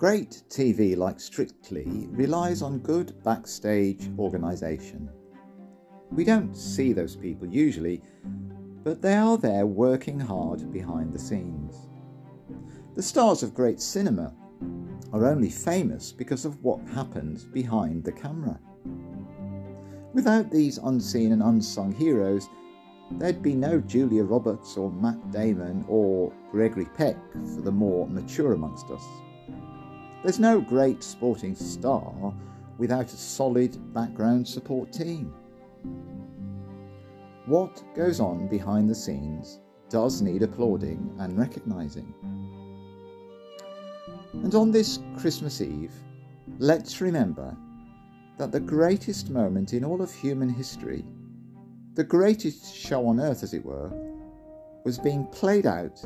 Great TV like Strictly relies on good backstage organisation. We don't see those people usually, but they are there working hard behind the scenes. The stars of great cinema are only famous because of what happens behind the camera. Without these unseen and unsung heroes, there'd be no Julia Roberts or Matt Damon or Gregory Peck for the more mature amongst us. There's no great sporting star without a solid background support team. What goes on behind the scenes does need applauding and recognising. And on this Christmas Eve, let's remember that the greatest moment in all of human history, the greatest show on earth, as it were, was being played out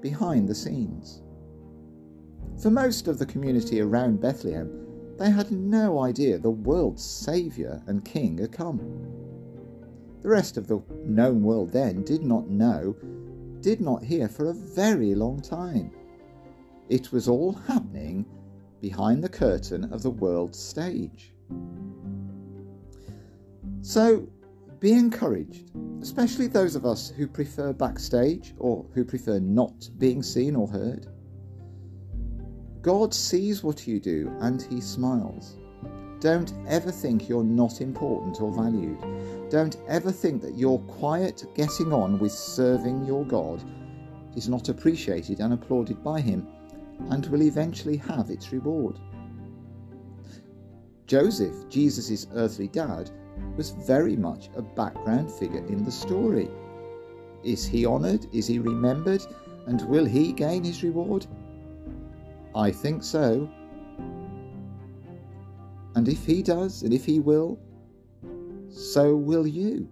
behind the scenes. For most of the community around Bethlehem, they had no idea the world's Saviour and King had come. The rest of the known world then did not know, did not hear for a very long time. It was all happening behind the curtain of the world's stage. So be encouraged, especially those of us who prefer backstage or who prefer not being seen or heard. God sees what you do and He smiles. Don't ever think you're not important or valued. Don't ever think that your quiet getting on with serving your God is not appreciated and applauded by Him and will eventually have its reward. Joseph, Jesus' earthly dad, was very much a background figure in the story. Is he honoured? Is he remembered? And will he gain his reward? I think so. And if he does, and if he will, so will you.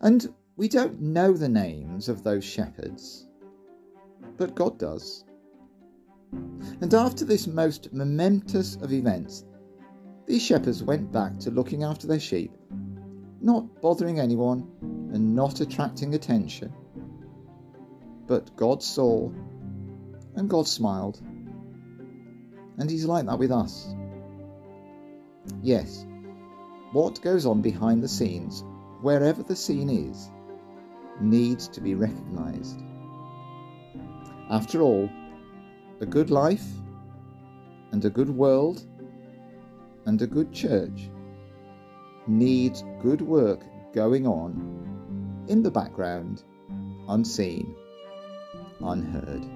And we don't know the names of those shepherds, but God does. And after this most momentous of events, these shepherds went back to looking after their sheep, not bothering anyone and not attracting attention. But God saw and God smiled. And He's like that with us. Yes, what goes on behind the scenes, wherever the scene is, needs to be recognised. After all, a good life and a good world and a good church needs good work going on in the background, unseen, unheard.